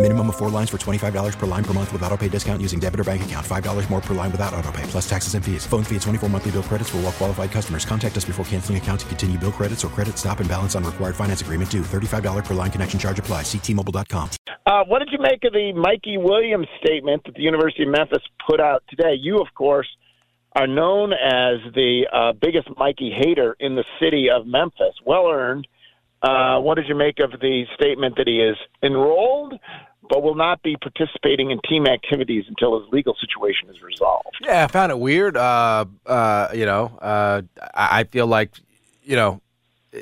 Minimum of four lines for $25 per line per month with auto pay discount using debit or bank account. $5 more per line without auto pay, plus taxes and fees. Phone fee at 24 monthly bill credits for all well qualified customers. Contact us before canceling account to continue bill credits or credit stop and balance on required finance agreement due. $35 per line connection charge apply. Ctmobile.com. Uh, what did you make of the Mikey Williams statement that the University of Memphis put out today? You, of course, are known as the uh, biggest Mikey hater in the city of Memphis. Well earned. Uh, what did you make of the statement that he is enrolled but will not be participating in team activities until his legal situation is resolved? Yeah, I found it weird. Uh, uh, you know, uh, I feel like, you know,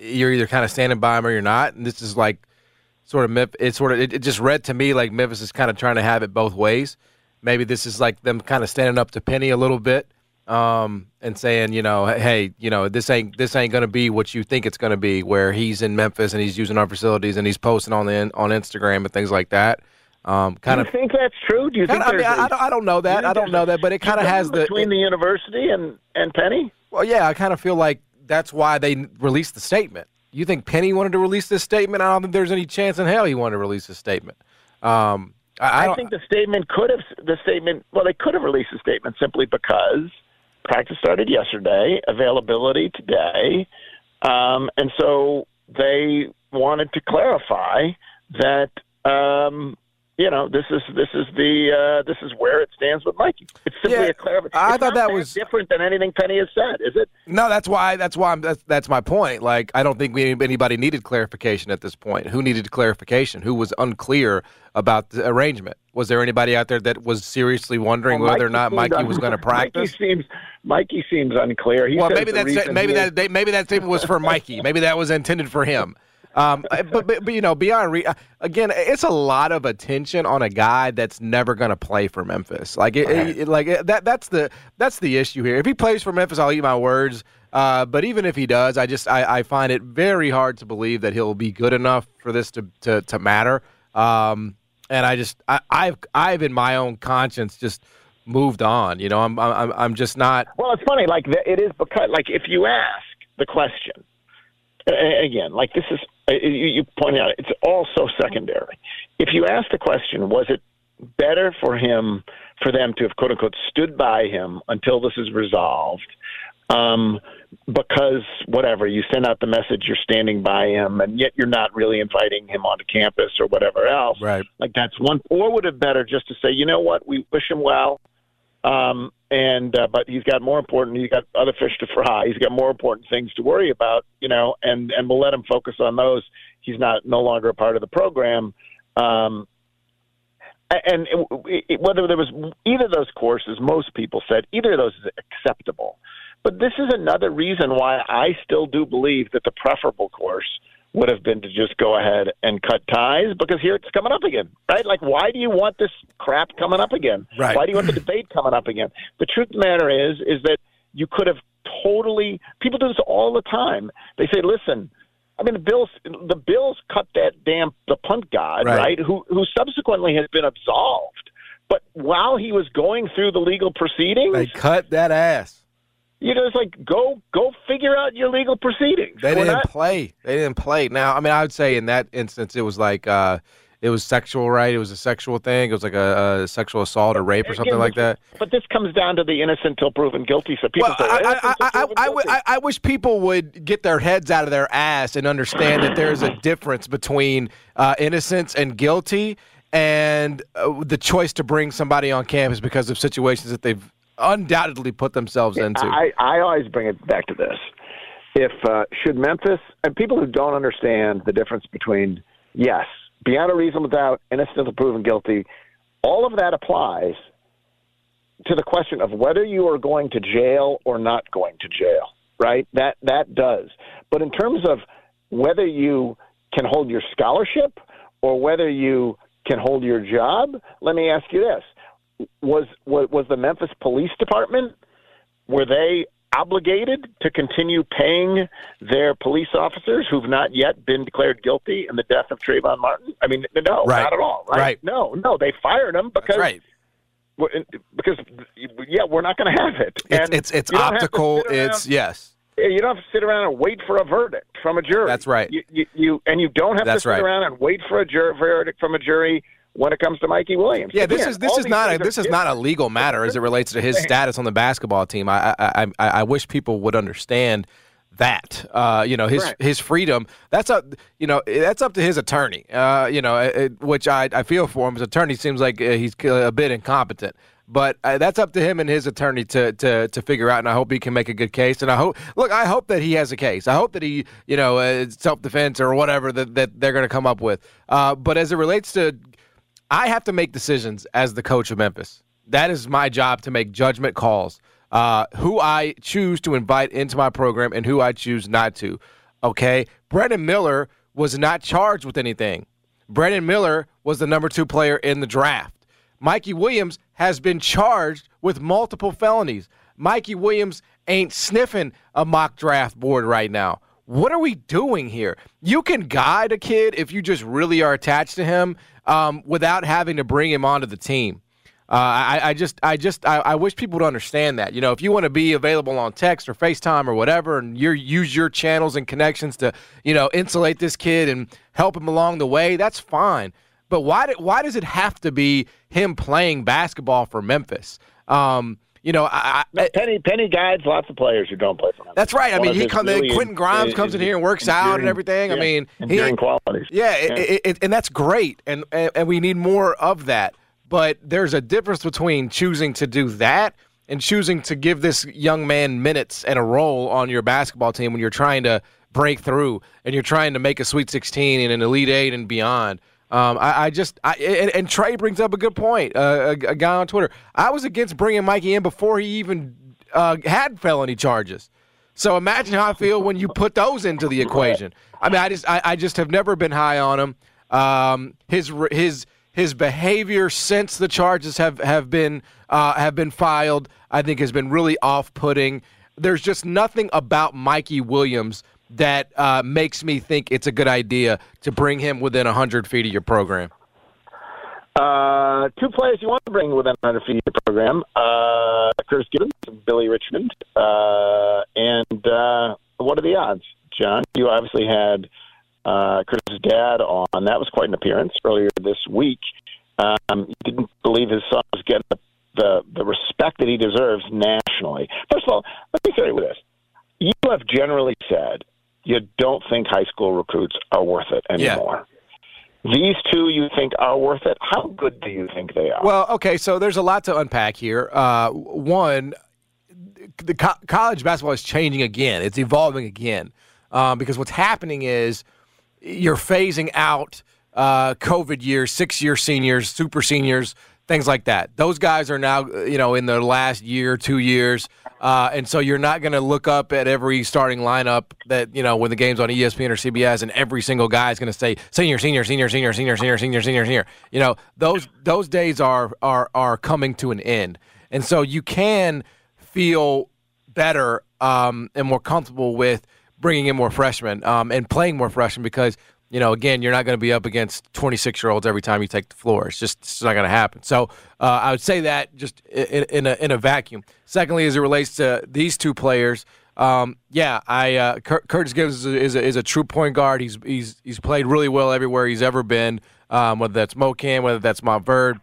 you're either kind of standing by him or you're not, and this is like sort of. It sort of it, it just read to me like Memphis is kind of trying to have it both ways. Maybe this is like them kind of standing up to Penny a little bit um, and saying, you know, hey, you know, this ain't this ain't gonna be what you think it's gonna be. Where he's in Memphis and he's using our facilities and he's posting on the on Instagram and things like that. Um, kind Do you of. think that's true? Do you think Kinda, I, mean, there's I, a- I don't, I don't know that. think I don't know that, but it kind of has the. between the university and and Penny. Well, yeah, I kind of feel like that's why they released the statement. You think Penny wanted to release this statement? I don't think there's any chance in hell he wanted to release this statement. Um, I, I, I, think the statement could have the statement. Well, they could have released the statement simply because practice started yesterday, availability today, um, and so they wanted to clarify that. Um, you know, this is this is the uh, this is where it stands with Mikey. It's simply Yeah, a clarification. I thought that was- different than anything Penny has said, is it? no, that's why. That's why. I'm, that's that's my point. Like, I don't think we, anybody needed clarification at this point. Who needed clarification? Who was unclear about the arrangement? Was there anybody out there that was seriously wondering Well, whether or not Mikey un- was going to practice? Mikey seems Mikey seems unclear. He well, maybe the that's maybe that maybe that statement was for Mikey. Maybe that was intended for him. Um, but, but but you know, beyond re- again, it's a lot of attention on a guy that's never going to play for Memphis. Like it, it- it- like it- that that's the that's the issue here. If he plays for Memphis, I'll eat my words. Uh, but even if he does, I just I, I find it very hard to believe that he'll be good enough for this to to, to matter. Um, and I just I, I've I've in my own conscience just moved on. You know, I'm I'm I'm just not. Well, it's funny. Like it is because, like, if you ask the question again, like this is uh, you, you pointed out, it's all so secondary. If you ask the question, was it better for him for them to have quote unquote stood by him until this is resolved? Um, because whatever you send out the message, you're standing by him, and yet you're not really inviting him onto campus or whatever else. Right. Like that's one. Or would it better just to say, you know what, we wish him well, um, and uh, but he's got more important. He's got other fish to fry. He's got more important things to worry about, you know, and and we'll let him focus on those. He's not no longer a part of the program. Um, and it, it, whether there was either of those courses, most people said either of those is acceptable. But this is another reason why I still do believe that the preferable course would have been to just go ahead and cut ties because here it's coming up again, right? Like, why do you want this crap coming up again? Right. Why do you want the debate coming up again? The truth of the matter is, is that you could have totally. People do this all the time. They say, "Listen, I mean, the Bills, the Bills cut that damn the punt god, Right. right? Who who subsequently has been absolved, but while he was going through the legal proceedings, They cut that ass. You know, it's like go go figure out your legal proceedings. They We're didn't not- play. They didn't play. Now, I mean, I would say in that instance, it was like uh, it was sexual, right? It was a sexual thing. It was like a, a sexual assault or rape or something Again, like that. But this comes down to the innocent till proven guilty. So people Well, say, I, "Innocent I, till I, I, proven I, would- guilty." I, I wish people would get their heads out of their ass and understand that there's a difference between uh, innocence and guilty and uh, the choice to bring somebody on campus because of situations that they've undoubtedly put themselves into. I, I always bring it back to this. If uh, should Memphis and people who don't understand the difference between yes, beyond a reasonable doubt, innocent until proven guilty. All of that applies to the question of whether you are going to jail or not going to jail, right? That that does. But in terms of whether you can hold your scholarship or whether you can hold your job, let me ask you this: was was, was the Memphis Police Department were they obligated to continue paying their police officers who've not yet been declared guilty in the death of Trayvon Martin? I mean, no, right. not at all. Right? right? No, no, they fired them because right. because yeah, we're not going to have it. It's it's, it's optical. It's yes. You don't have to sit around and wait for a verdict from a jury. That's right. You, you, you and you don't have That's to sit right. around and wait for a jur- verdict from a jury when it comes to Mikey Williams. Yeah, this Again, is this is not a, this is not a legal matter as it relates to his status on the basketball team. I I I, I wish people would understand that. Uh, you know, his Right. his freedom. That's up. You know, that's up to his attorney. Uh, you know, it, which I I feel for him. His attorney seems like uh, he's a bit incompetent. But uh, that's up to him and his attorney to, to to figure out, and I hope he can make a good case. And I hope, look, I hope that he has a case. I hope that he, you know, uh, self defense or whatever that, that they're going to come up with. Uh, but as it relates to I have to make decisions as the coach of Memphis. That is my job to make judgment calls. Uh, who I choose to invite into my program and who I choose not to. Okay, Brandon Miller was not charged with anything. Brandon Miller was the number two player in the draft. Mikey Williams has been charged with multiple felonies. Mikey Williams ain't sniffing a mock draft board right now. What are we doing here? You can guide a kid if you just really are attached to him um, without having to bring him onto the team. Uh, I, I just, I just, I, I wish people would understand that. You know, if you want to be available on text or FaceTime or whatever, and you use your channels and connections to, you know, insulate this kid and help him along the way, that's fine. But why, why does it have to be him playing basketball for Memphis? Um, you know, I, I, Penny Penny guides lots of players who don't play for him. that's right. I One mean, he comes. really Quentin Grimes en- comes in here and works out and everything. I yeah, mean, he, qualities. yeah, it, It, it, and that's great, and, and and we need more of that. But there's a difference between choosing to do that and choosing to give this young man minutes and a role on your basketball team when you're trying to break through and you're trying to make a Sweet 16 and an Elite Eight and beyond. Um, I, I just, I, and, and Trey brings up a good point. Uh, a, a guy on Twitter. I was against bringing Mikey in before he even uh, had felony charges. So imagine how I feel when you put those into the equation. I mean, I just, I, I just have never been high on him. Um, his, his, his behavior since the charges have have been uh, have been filed, I think, has been really off-putting. There's just nothing about Mikey Williams that uh, makes me think it's a good idea to bring him within 100 feet of your program. Uh, two players you want to bring within 100 feet of your program: uh, Curtis Givens, and Billy Richmond, uh, and uh, what are the odds, John? You obviously had uh, Curtis's dad on. That was quite an appearance earlier this week. Um, he didn't believe his son was getting the, the the respect that he deserves nationally. First of all, let me start with this: you have generally said you don't think high school recruits are worth it Yeah. anymore. These two you think are worth it? How good do you think they are? Well, okay, so there's a lot to unpack here. Uh, one, the co- college basketball is changing again. It's evolving again um, because what's happening is you're phasing out uh, COVID years, six year seniors, super seniors, things like that. Those guys are now, uh, you know, in their last year, two years. Uh, and so you're not going to look up at every starting lineup that, you know, when the game's on ESPN or CBS and every single guy is going to say senior, senior, senior, senior, senior, senior, senior, senior, senior. You know, those those days are are are coming to an end. And so you can feel better um, and more comfortable with bringing in more freshmen um, and playing more freshmen because you know again you're not going to be up against 26 year olds every time you take the floor. It's just it's not going to happen. So uh, I would say that just in, in a in a vacuum. Secondly, as it relates to these two players. Um, yeah, I uh, Curtis Givens is a, is, a, is a true point guard. He's he's he's played really well everywhere he's ever been. Um, whether that's Mocan, whether that's Montverde,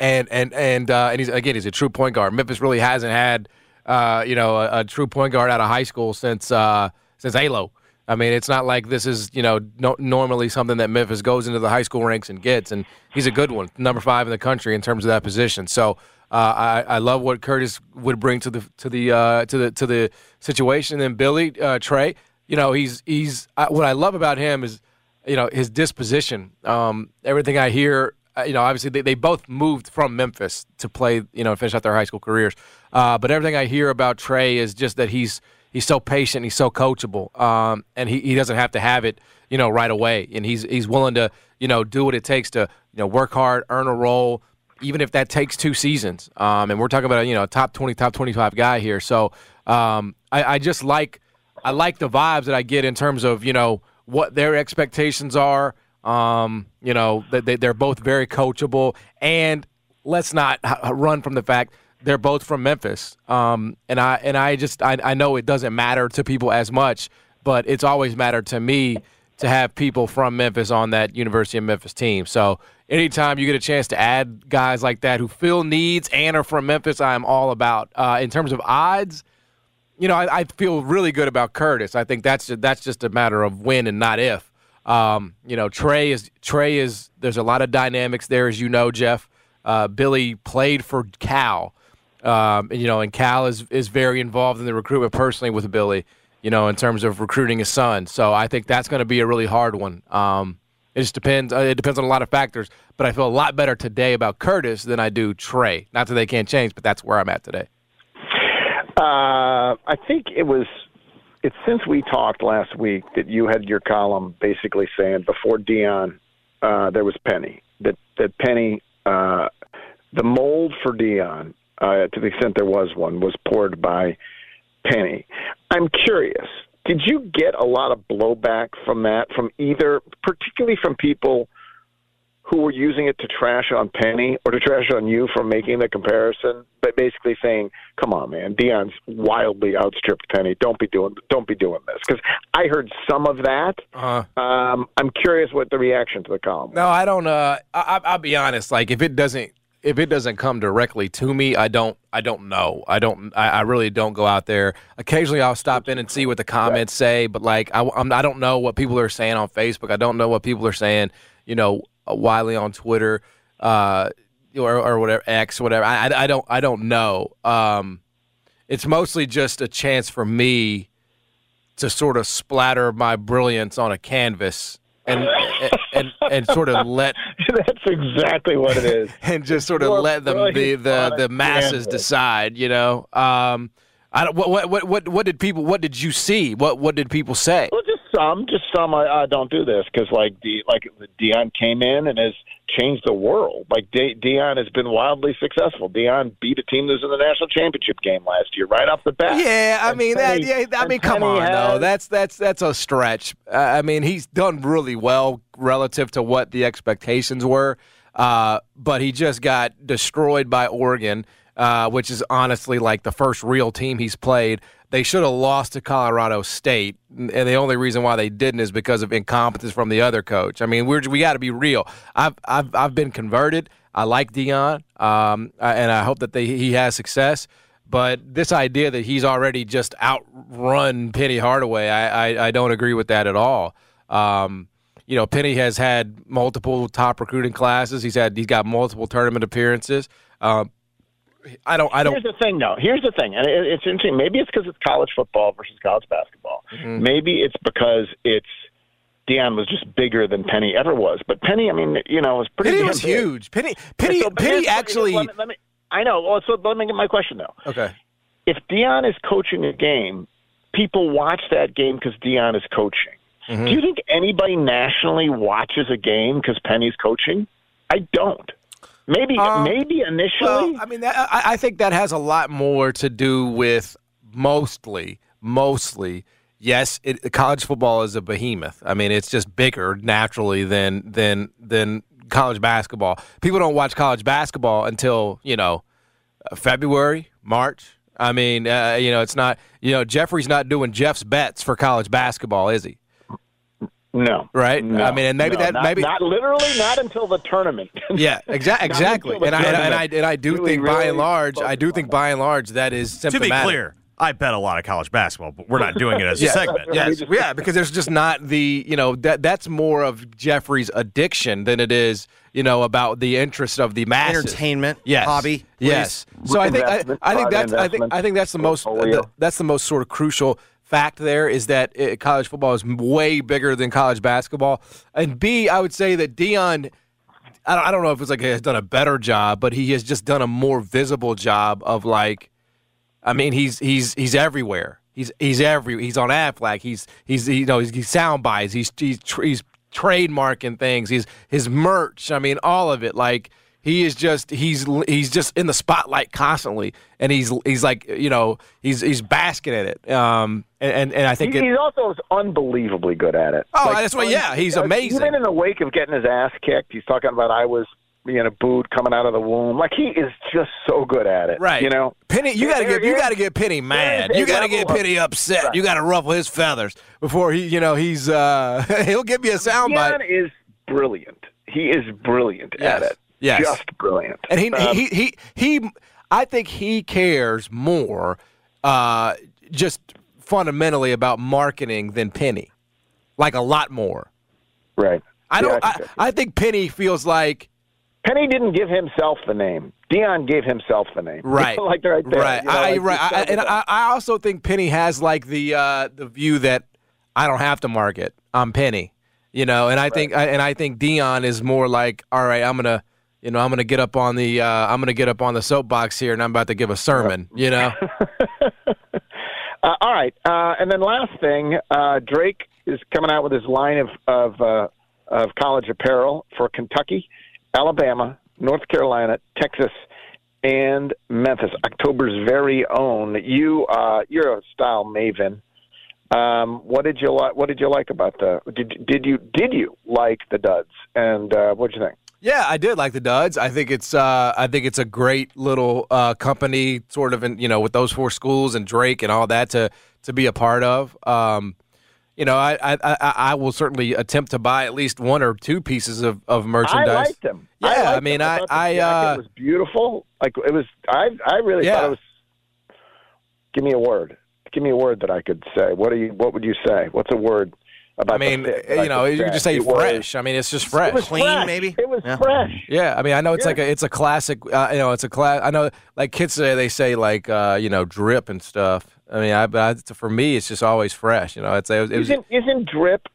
and and and uh, and he's again he's a true point guard. Memphis really hasn't had uh, you know a, a true point guard out of high school since uh, since Alo. I mean, it's not like this is you know no, normally something that Memphis goes into the high school ranks and gets, and he's a good one, number five in the country in terms of that position. So. Uh, I, I love what Curtis would bring to the to the uh, to the to the situation. And then Billy uh, Trey, you know, he's he's I, what I love about him is you know his disposition. Um, everything I hear, uh, you know, obviously they, they both moved from Memphis to play, you know, finish out their high school careers. Uh, but everything I hear about Trey is just that he's he's so patient, he's so coachable, um, and he, he doesn't have to have it, you know, right away. And he's he's willing to, you know, do what it takes to, you know, work hard, earn a role, even if that takes two seasons. Um, and we're talking about a, you know, a top twenty, top twenty five guy here. So um, I, I just like I like the vibes that I get in terms of you know what their expectations are. Um, you know, they, they're both very coachable, and let's not run from the fact they're both from Memphis. Um, and I and I just I, I know it doesn't matter to people as much, but it's always mattered to me to have people from Memphis on that University of Memphis team. So anytime you get a chance to add guys like that who fill needs and are from Memphis, I am all about. Uh, in terms of odds, you know, I, I, feel really good about Curtis. I think that's that's just a matter of when and not if. Um, you know, Trey is Trey is. There's a lot of dynamics there, as you know, Geoff. Uh, Billy played for Cal, um, and, you know, and Cal is is very involved in the recruitment personally with Billy. You know, in terms of recruiting his son. So I think that's going to be a really hard one. Um, it just depends. Uh, it depends on a lot of factors. But I feel a lot better today about Curtis than I do Trey. Not that they can't change, but that's where I'm at today. Uh, I think it was. It's since we talked last week that you had your column basically saying before Deion, uh, there was Penny. That that Penny, uh, the mold for Deion, uh, to the extent there was one, was poured by Penny. I'm curious. Did you get a lot of blowback from that, from either, particularly from people who were using it to trash on Penny or to trash on you for making the comparison, but basically saying, "Come on, man, Deion's wildly outstripped Penny. Don't be doing, don't be doing this." Because I heard some of that. Uh-huh. Um, I'm curious what the reaction to the column. Was. No, I don't. Uh, I, I'll be honest. Like, if it doesn't, if it doesn't come directly to me, I don't. I don't know. I don't. I, I really don't go out there. Occasionally, I'll stop in and see what the comments say, but like, I, I'm, I don't know what people are saying on Facebook. I don't know what people are saying. You know Wiley on Twitter, uh, or, or whatever X, whatever. I, I, I don't I don't know. Um, it's mostly just a chance for me to sort of splatter my brilliance on a canvas and and, and, sort of let that's exactly what it is. and just sort of let them the the, the masses decide you know? Um I don't, what, what what what did people what did you see? What what did people say? Well, some, just some. I, I don't do this because like the like Deion came in and has changed the world. Like De- Deion has been wildly successful. Deion beat a team that was in the national championship game last year, right off the bat. Yeah, I and mean Penny, that. Yeah, I mean, come on, has, though. That's that's that's a stretch. Uh, I mean, he's done really well relative to what the expectations were, uh, but he just got destroyed by Oregon. Uh, which is honestly like the first real team he's played. They should have lost to Colorado State, and the only reason why they didn't is because of incompetence from the other coach. I mean, we're, we got to be real. I've, I've I've been converted. I like Deion, um, and I hope that they, he has success. But this idea that he's already just outrun Penny Hardaway, I, I, I don't agree with that at all. Um, you know, Penny has had multiple top recruiting classes. He's had he's got multiple tournament appearances. Um, I don't. I don't. Here's the thing, though. Here's the thing, and it's interesting. Maybe it's because it's college football versus college basketball. Mm-hmm. Maybe it's because it's Deion was just bigger than Penny ever was. But Penny, I mean, you know, was pretty. Penny was big. huge. Penny, Penny, so, Penny actually. Let me, let me, I know. Well, so let me get my question though. Okay. If Deion is coaching a game, people watch that game because Deion is coaching. Mm-hmm. Do you think anybody nationally watches a game because Penny's coaching? I don't. Maybe, um, maybe initially. Well, I mean, that, I, I think that has a lot more to do with mostly, mostly. Yes, it, college football is a behemoth. I mean, it's just bigger naturally than than than college basketball. People don't watch college basketball until you know February, March. I mean, uh, you know, it's not. You know, Jeffrey's not doing Jeff's bets for college basketball, is he? No. Right. No, I mean, and maybe no, that not, maybe not literally not until the tournament. yeah. Exa- exactly. and, I, and I and I do really, think by and large, I do think by and large that is symptomatic. To be clear, I bet a lot of college basketball, but we're not doing it as a segment. Yes, yeah, because there's just not the you know that that's more of Jeffrey's addiction than it is you know about the interest of the masses. Entertainment, yes. hobby, yes. So I think I, I think that's I think I think that's the most the, that's the most sort of crucial fact there is that uh, college football is way bigger than college basketball, and B, I would say that Deion. I don't, I don't know if it's like he has done a better job, but he has just done a more visible job of like, I mean, he's he's he's everywhere. He's he's every he's on Aflac. He's he's you know he's, he's sound bites. He's he's he's trademarking things. He's his merch. I mean, all of it. Like he is just he's he's just in the spotlight constantly, and he's he's like you know he's he's basking in it. Um, and and I think he, it, he's also unbelievably good at it. Oh, like, that's why. Yeah, he's amazing. Even in the wake of getting his ass kicked, he's talking about I was being a boot coming out of the womb. Like he is just so good at it. Right. You know, Penny. You got to get you got to get Penny mad. You got to get Penny upset. Right. You got to ruffle his feathers before he. You know he's uh he'll give you a soundbite. is brilliant. He is brilliant yes. at it. Yes. Just brilliant. And he um, he, he he I think he cares more uh just fundamentally about marketing than Penny. Like a lot more. Right. I don't yeah, I, think I, I think Penny feels like Penny didn't give himself the name. Deion gave himself the name. Right. like right there. Right. You know, I, like right. I, and I, I, also think Penny has like the uh, the view that I don't have to market. I'm Penny. You know, and I right. think and I think Deion is more like, all right, I'm gonna, you know, I'm gonna get up on the uh, I'm gonna get up on the soapbox here, and I'm about to give a sermon. You know. uh, all right, uh, and then last thing, uh, Drake is coming out with his line of of, uh, of college apparel for Kentucky. Alabama, North Carolina, Texas, and Memphis. October's very own. You, uh, you're a style maven. Um, what did you like? What did you like about the? Did did you did you like the Duds? And uh, what did you think? Yeah, I did like the Duds. I think it's uh, I think it's a great little uh, company, sort of, in, you know, with those four schools and Drake and all that to to be a part of. Um, you know, I, I, I I will certainly attempt to buy at least one or two pieces of, of merchandise. I liked them. Yeah, I, I mean, I I, uh, it was beautiful. Like it was, I I really yeah. thought it was. Give me a word. Give me a word that I could say. What do you? What would you say? What's a word? About I mean, you know, you can just say it fresh. Was, I mean, it's just fresh, it was clean, fresh. maybe. It was yeah. fresh. Yeah, I mean, I know it's yeah. like a, it's a classic. Uh, you know, it's a class. I know, like kids say, they say like uh, you know, drip and stuff. I mean, I, but I, for me, it's just always fresh. You know, it's it was, it was isn't isn't drip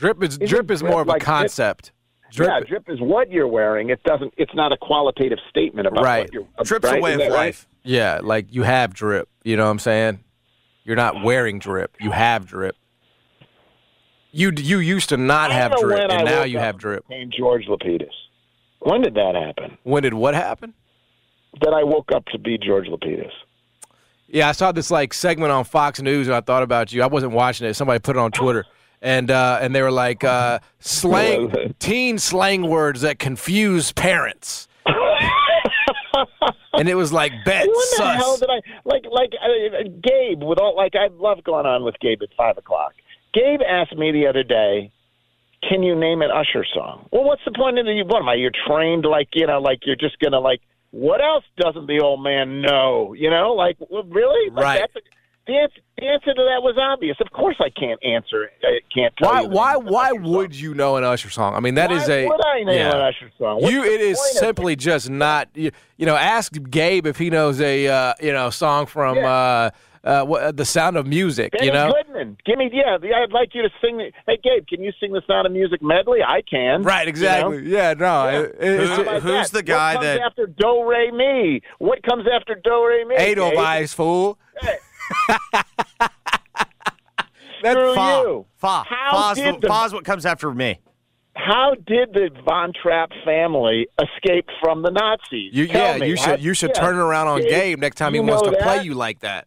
drip is drip is more of like a concept. Drip, yeah, drip is what you're wearing. It doesn't. It's not a qualitative statement about right. what you're. Drip's right? a way is of life. Right? Yeah, like you have drip. You know what I'm saying? You're not wearing drip. You have drip. You you used to not have drip, and now you have drip. Named George Lapidus. When did that happen? When did what happen? That I woke up to be George Lapidus. Yeah, I saw this like segment on Fox News, and I thought about you. I wasn't watching it. Somebody put it on Twitter, and uh, and they were like uh, slang, teen slang words that confuse parents. and it was like bet when sus. hell did I like like uh, Gabe with all like I love going on with Gabe at five o'clock. Gabe asked me the other day, "Can you name an Usher song?" Well, what's the point of the what am I? You're trained like you know, like you're just gonna like. What else doesn't the old man know? You know, like well, really? Like, Right. That's a, the answer, the answer to that was obvious. Of course, I can't answer. I can't. Tell Why you why name of an why would song. you know an Usher song? I mean, that Why is a would I name yeah. an Usher song? What's you it is simply just not you, you know ask Gabe if he knows a uh, you know song from Yeah. uh, uh, what, the Sound of Music. Benny you know, Goodman. Give me, yeah, the- I'd like you to sing. The, hey, Gabe, can you sing the Sound of Music medley? I can. right? you Exactly. know? Yeah. No. Yeah. it- it's- How who's that? the guy what comes that- after Do Re Mi? What comes after Do Re Mi? Eight of Gabe? fool. Hey, That's Screw fa. you. Fa. How Fa's, did the, the- Fa's what comes after me. How did the Von Trapp family escape from the Nazis? You, Tell yeah, me. you should you should yeah. turn around on Gabe, Gabe next time he wants know to play you like that.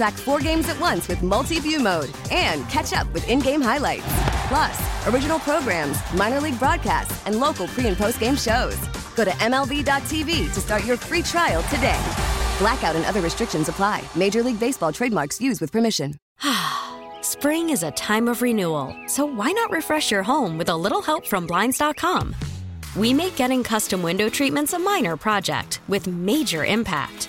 Track four games at once with multi-view mode and catch up with in-game highlights. Plus, original programs, minor league broadcasts, and local pre- and post-game shows. Go to MLB.tv to start your free trial today. Blackout and other restrictions apply. Major League Baseball trademarks used with permission. Spring is a time of renewal, so why not refresh your home with a little help from Blinds.com? We make getting custom window treatments a minor project with major impact.